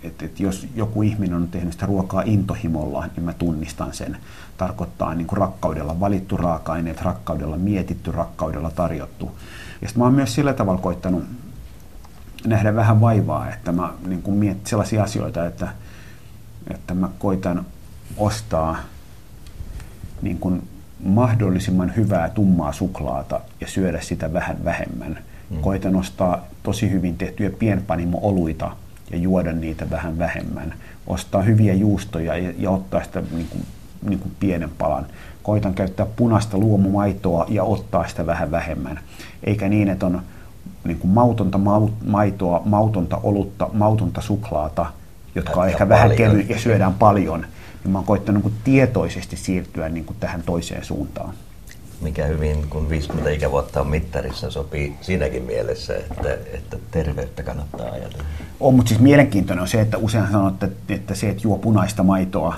että, että jos joku ihminen on tehnyt sitä ruokaa intohimolla, niin mä tunnistan sen. Tarkoittaa niin kuin rakkaudella valittu raaka-aineet, rakkaudella mietitty, rakkaudella tarjottu. Ja sitten mä oon myös sillä tavalla koittanut nähdä vähän vaivaa, että mä niin kuin mietin sellaisia asioita, että, että mä koitan ostaa niin kuin mahdollisimman hyvää tummaa suklaata ja syödä sitä vähän vähemmän. Mm. Koitan ostaa tosi hyvin tehtyjä pienpanimo-oluita ja juoda niitä vähän vähemmän. Ostaa hyviä juustoja ja, ja ottaa sitä niin kuin, niin kuin pienen palan. Koitan käyttää punaista luomumaitoa ja ottaa sitä vähän vähemmän. Eikä niin, että on niin kuin mautonta maitoa, mautonta olutta, mautonta suklaata, jotka on ehkä vähän kevy ja syödään paljon. Niin mä oon koittanut niin kuin tietoisesti siirtyä niin kuin tähän toiseen suuntaan mikä hyvin, kun 50 ikävuotta on mittarissa, sopii siinäkin mielessä, että, että terveyttä kannattaa ajatella. On, mutta siis mielenkiintoinen on se, että usein sanot, että, että se, että juo punaista maitoa,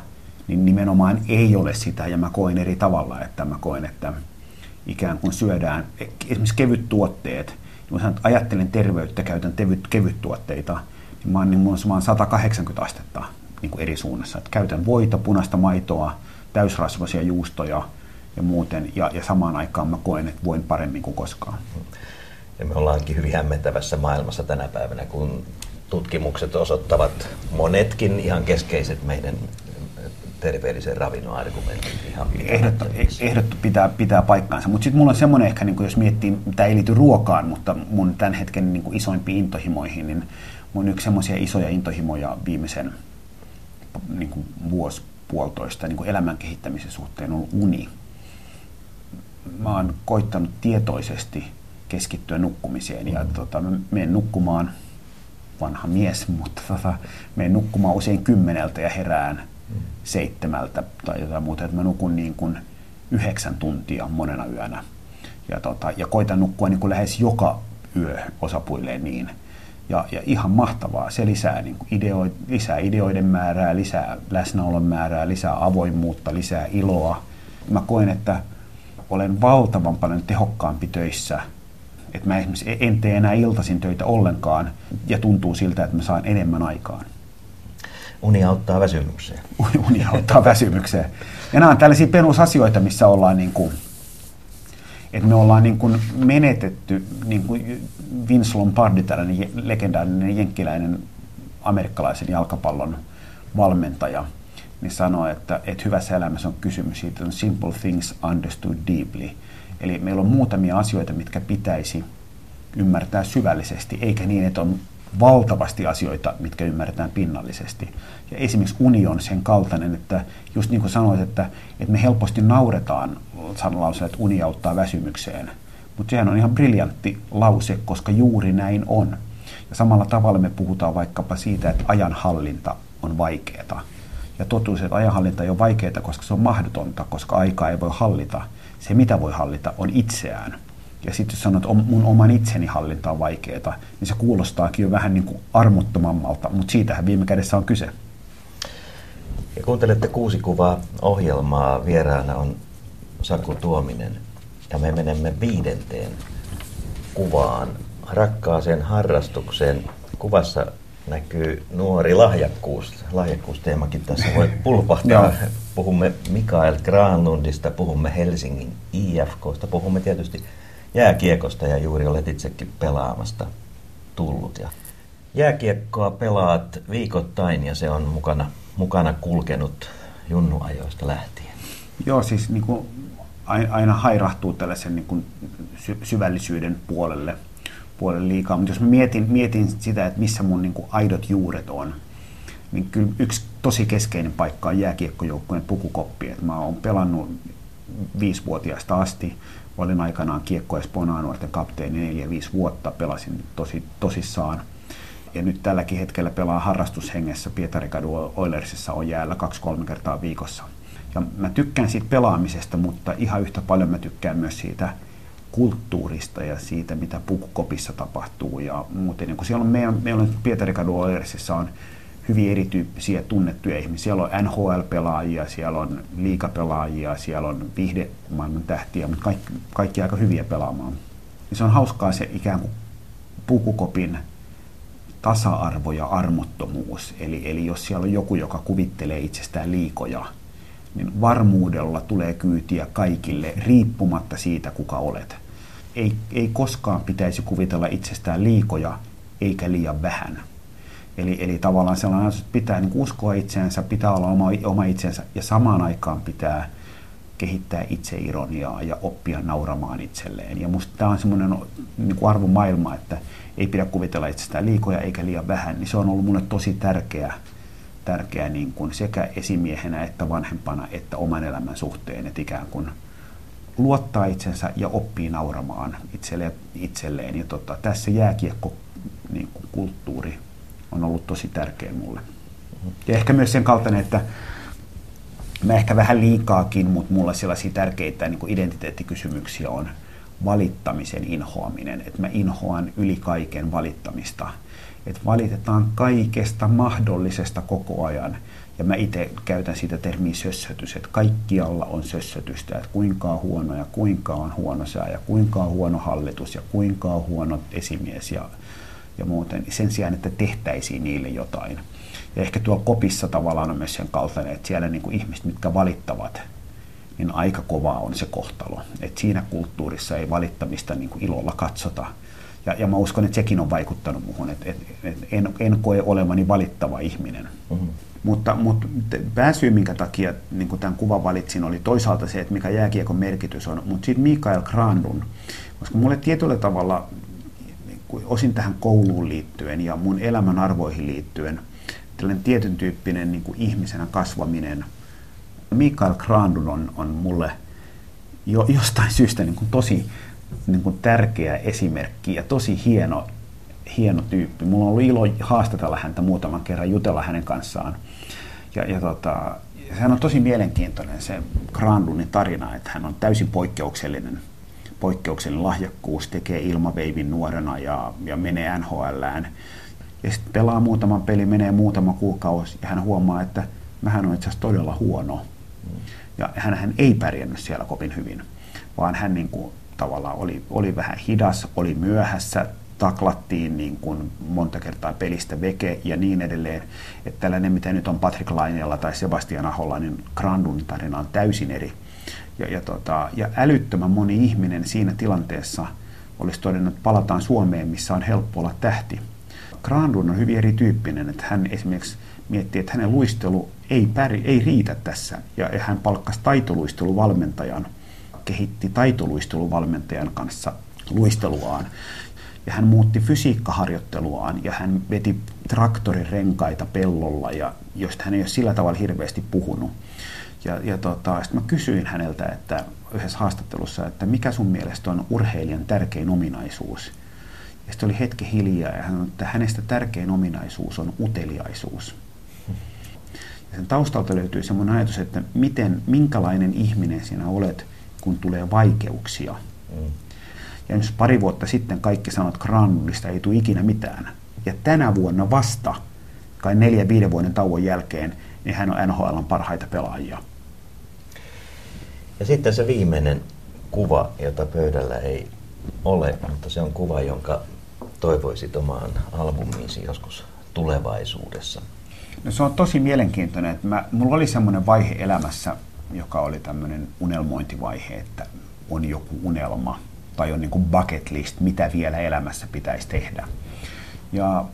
niin nimenomaan ei ole sitä, ja mä koen eri tavalla, että mä koen, että ikään kuin syödään esimerkiksi kevyt tuotteet, kun sanon, että ajattelen terveyttä, käytän tevyt, kevyt tuotteita, niin mä oon, niin on 180 astetta niin kuin eri suunnassa. Että käytän voita, punaista maitoa, täysrasvaisia juustoja, ja muuten. Ja, ja samaan aikaan mä koen, että voin paremmin kuin koskaan. Ja me ollaankin hyvin hämmentävässä maailmassa tänä päivänä, kun tutkimukset osoittavat monetkin ihan keskeiset meidän terveellisen ravinnon argumentit ihan ehdottu, ehdottu pitää, pitää paikkaansa. Mutta sitten mulla on semmoinen ehkä, niin jos miettii, tämä ei liity ruokaan, mutta mun tämän hetken niin isoimpiin intohimoihin, niin mun yksi semmoisia isoja intohimoja viimeisen niin kuin vuosi puolitoista niin kuin elämän kehittämisen suhteen on uni mä oon koittanut tietoisesti keskittyä nukkumiseen. Ja tota, mä menen nukkumaan, vanha mies, mutta tota, menen nukkumaan usein kymmeneltä ja herään seitsemältä tai jotain muuta. Että mä nukun niin kuin yhdeksän tuntia monena yönä. Ja, tota, ja koitan nukkua niin kuin lähes joka yö osapuilleen niin. Ja, ja ihan mahtavaa. Se lisää, niin kuin ideo, lisää ideoiden määrää, lisää läsnäolon määrää, lisää avoimuutta, lisää iloa. Mä koen, että olen valtavan paljon tehokkaampi töissä. Että mä esimerkiksi en tee enää iltaisin töitä ollenkaan ja tuntuu siltä, että mä saan enemmän aikaan. Uni auttaa väsymykseen. Uni auttaa väsymykseen. Ja nämä on tällaisia perusasioita, missä ollaan niin kuin, että me ollaan niin kuin menetetty, niin kuin Vince Lombardi, tällainen legendaarinen jenkkiläinen amerikkalaisen jalkapallon valmentaja, niin sanoo, että, että hyvässä elämässä on kysymys siitä, on simple things understood deeply. Eli meillä on muutamia asioita, mitkä pitäisi ymmärtää syvällisesti, eikä niin, että on valtavasti asioita, mitkä ymmärretään pinnallisesti. Ja esimerkiksi uni on sen kaltainen, että just niin kuin sanoit, että, että me helposti nauretaan sanalause, että uni auttaa väsymykseen. Mutta sehän on ihan briljantti lause, koska juuri näin on. Ja samalla tavalla me puhutaan vaikkapa siitä, että ajanhallinta on vaikeaa. Ja totuus, että ajanhallinta ei ole vaikeaa, koska se on mahdotonta, koska aikaa ei voi hallita. Se, mitä voi hallita, on itseään. Ja sitten jos sanot, että mun oman itseni hallinta on vaikeaa, niin se kuulostaakin jo vähän niin kuin armottomammalta, mutta siitähän viime kädessä on kyse. Ja kuuntelette kuusi kuvaa ohjelmaa. Vieraana on Saku Tuominen. Ja me menemme viidenteen kuvaan, rakkaaseen harrastukseen. Kuvassa näkyy nuori lahjakkuus. Lahjakkuusteemakin tässä voi pulpahtaa. puhumme Mikael Granlundista, puhumme Helsingin IFKsta, puhumme tietysti jääkiekosta ja juuri olet itsekin pelaamasta tullut. Ja jääkiekkoa pelaat viikoittain ja se on mukana, mukana kulkenut junnuajoista lähtien. Joo, siis niin kuin aina hairahtuu tällaisen niin kuin syvällisyyden puolelle, puolelle liikaa. Mutta jos mietin, mietin sitä, että missä mun niin kuin aidot juuret on, niin kyllä yksi tosi keskeinen paikka on jääkiekkojoukkueen pukukoppi. Et mä oon pelannut viisivuotiaasta asti olin aikanaan Kiekko Espoon nuorten kapteeni 4-5 vuotta, pelasin tosi, tosissaan. Ja nyt tälläkin hetkellä pelaa harrastushengessä Pietarikadu Oilersissa on jäällä kaksi-kolme kertaa viikossa. Ja mä tykkään siitä pelaamisesta, mutta ihan yhtä paljon mä tykkään myös siitä kulttuurista ja siitä, mitä pukukopissa tapahtuu ja muuten. Ja kun siellä on meidän, meillä on Pietarikadu Oilersissa on hyvin erityyppisiä tunnettuja ihmisiä. Siellä on NHL-pelaajia, siellä on liikapelaajia, siellä on viihdemaailman tähtiä, mutta kaikki, kaikki aika hyviä pelaamaan. Ja se on hauskaa se ikään kuin pukukopin tasa-arvo ja armottomuus. Eli, eli jos siellä on joku, joka kuvittelee itsestään liikoja, niin varmuudella tulee kyytiä kaikille riippumatta siitä, kuka olet. Ei, ei koskaan pitäisi kuvitella itsestään liikoja eikä liian vähän Eli, eli tavallaan sellainen, että pitää niin uskoa itseensä, pitää olla oma, oma itsensä ja samaan aikaan pitää kehittää itseironiaa ja oppia nauramaan itselleen. Ja musta tämä on semmoinen niin arvomaailma, että ei pidä kuvitella itsestään liikoja eikä liian vähän, niin se on ollut mulle tosi tärkeä, tärkeä niin kuin sekä esimiehenä että vanhempana että oman elämän suhteen, että ikään kuin luottaa itsensä ja oppii nauramaan itselleen. itselleen. Ja tota, tässä jääkiekko niin kuin kulttuuri on ollut tosi tärkeä mulle. Ja ehkä myös sen kaltainen, että mä ehkä vähän liikaakin, mutta mulla sellaisia tärkeitä niin kuin identiteettikysymyksiä on valittamisen inhoaminen. Että mä inhoan yli kaiken valittamista. Että valitetaan kaikesta mahdollisesta koko ajan. Ja mä itse käytän sitä termiä sössötys, että kaikkialla on sössötystä, että kuinka on huono ja kuinka on huono sää ja kuinka on huono hallitus ja kuinka on huono esimies ja ja muuten, sen sijaan, että tehtäisiin niille jotain. Ja ehkä tuo kopissa tavallaan on myös sen kaltainen, että siellä niin kuin ihmiset, mitkä valittavat, niin aika kova on se kohtalo. Et siinä kulttuurissa ei valittamista niin kuin ilolla katsota. Ja, ja mä uskon, että sekin on vaikuttanut muuhun, että et, et en, en koe olevani valittava ihminen. Mm-hmm. Mutta, mutta pääsyy, minkä takia niin tämän kuvan valitsin, oli toisaalta se, että mikä jääkiekon merkitys on, mutta sitten Mikael Grandun, koska mulle tietyllä tavalla osin tähän kouluun liittyen ja mun elämän arvoihin liittyen tällainen tietyn tyyppinen niin kuin ihmisenä kasvaminen. Mikael Grandun on, on mulle jo, jostain syystä niin kuin tosi, niin kuin tärkeä esimerkki ja tosi hieno, hieno tyyppi. Mulla on ollut ilo haastatella häntä muutaman kerran, jutella hänen kanssaan. Ja, ja tota, sehän on tosi mielenkiintoinen se Grandunin tarina, että hän on täysin poikkeuksellinen, poikkeuksellinen lahjakkuus, tekee ilmaveivin nuorena ja, ja menee NHLään. Ja sitten pelaa muutaman peli, menee muutama kuukausi ja hän huomaa, että mähän on itse asiassa todella huono. Ja hän, hän ei pärjännyt siellä kovin hyvin, vaan hän niin kuin, tavallaan oli, oli vähän hidas, oli myöhässä, taklattiin niin kuin monta kertaa pelistä veke ja niin edelleen. Että tällainen, mitä nyt on Patrick Lainella tai Sebastian Aholla, niin Grandun tarina on täysin eri. Ja, ja, tota, ja älyttömän moni ihminen siinä tilanteessa olisi todennut, että palataan Suomeen, missä on helppo olla tähti. Grandun on hyvin erityyppinen, että hän esimerkiksi miettii, että hänen luistelu ei, päri, ei riitä tässä. Ja hän palkkasi taitoluisteluvalmentajan, kehitti taitoluisteluvalmentajan kanssa luisteluaan ja hän muutti fysiikkaharjoitteluaan ja hän veti traktorirenkaita pellolla, ja josta hän ei ole sillä tavalla hirveästi puhunut. Ja, ja tota, sitten mä kysyin häneltä että yhdessä haastattelussa, että mikä sun mielestä on urheilijan tärkein ominaisuus. Ja sitten oli hetki hiljaa ja hän sanoi, että hänestä tärkein ominaisuus on uteliaisuus. Ja sen taustalta löytyy semmoinen ajatus, että miten, minkälainen ihminen sinä olet, kun tulee vaikeuksia. Mm ja jos pari vuotta sitten kaikki sanot Granulista ei tule ikinä mitään. Ja tänä vuonna vasta, kai neljä viiden vuoden tauon jälkeen, niin hän on NHLn parhaita pelaajia. Ja sitten se viimeinen kuva, jota pöydällä ei ole, mutta se on kuva, jonka toivoisit omaan albumiisi joskus tulevaisuudessa. No se on tosi mielenkiintoinen. Että mä, mulla oli semmoinen vaihe elämässä, joka oli tämmöinen unelmointivaihe, että on joku unelma, tai on niin kuin bucket list, mitä vielä elämässä pitäisi tehdä. Ja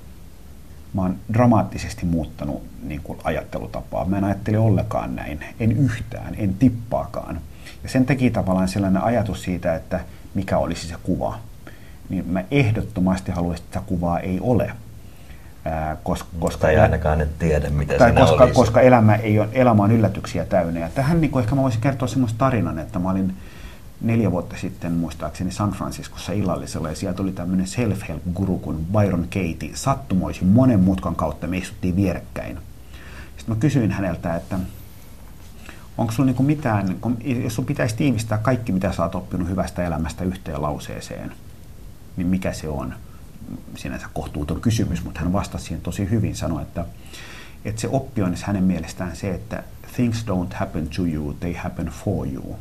mä oon dramaattisesti muuttanut niin kuin ajattelutapaa. Mä en ajattele ollenkaan näin, en yhtään, en tippaakaan. Ja sen teki tavallaan sellainen ajatus siitä, että mikä olisi se kuva. Niin mä ehdottomasti haluaisin, että sitä kuvaa ei ole. Ää, koska, koska ei ainakaan et tiedä, mitä tai koska, olisi. koska elämä, ei ole, elämä on yllätyksiä täynnä. Ja tähän niin kuin ehkä mä voisin kertoa semmoisen tarinan, että mä olin neljä vuotta sitten muistaakseni San Franciscossa illallisella ja sieltä oli tämmöinen self-help-guru kuin Byron Katie. Sattumoisin monen mutkan kautta me istuttiin vierekkäin. Sitten mä kysyin häneltä, että onko sulla niinku mitään, jos sun pitäisi tiivistää kaikki, mitä sä oot oppinut hyvästä elämästä yhteen lauseeseen, niin mikä se on? Sinänsä kohtuuton kysymys, mutta hän vastasi siihen tosi hyvin, sanoi, että, että se oppi on hänen mielestään se, että things don't happen to you, they happen for you.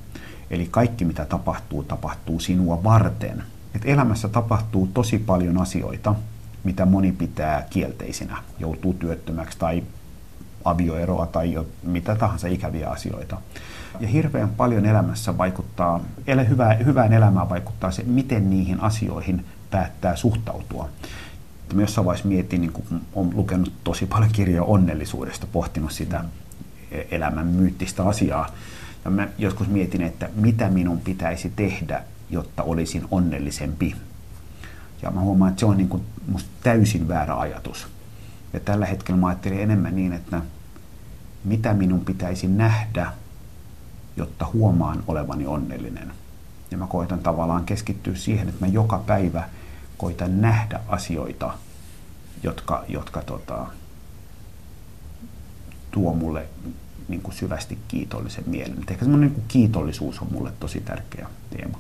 Eli kaikki mitä tapahtuu, tapahtuu sinua varten. Et elämässä tapahtuu tosi paljon asioita, mitä moni pitää kielteisinä. Joutuu työttömäksi tai avioeroa tai mitä tahansa ikäviä asioita. Ja hirveän paljon elämässä vaikuttaa, hyvää, hyvään elämään vaikuttaa se, miten niihin asioihin päättää suhtautua. Mä jossain vaiheessa mietin, niin kun olen lukenut tosi paljon kirjoja onnellisuudesta, pohtinut sitä elämän myyttistä asiaa, ja mä joskus mietin, että mitä minun pitäisi tehdä, jotta olisin onnellisempi. Ja mä huomaan, että se on niin kuin musta täysin väärä ajatus. Ja tällä hetkellä mä ajattelin enemmän niin, että mitä minun pitäisi nähdä, jotta huomaan olevani onnellinen. Ja mä koitan tavallaan keskittyä siihen, että mä joka päivä koitan nähdä asioita, jotka, jotka tota, tuo mulle niin kuin syvästi kiitollisen mielen. Et ehkä semmoinen niin kiitollisuus on mulle tosi tärkeä teema.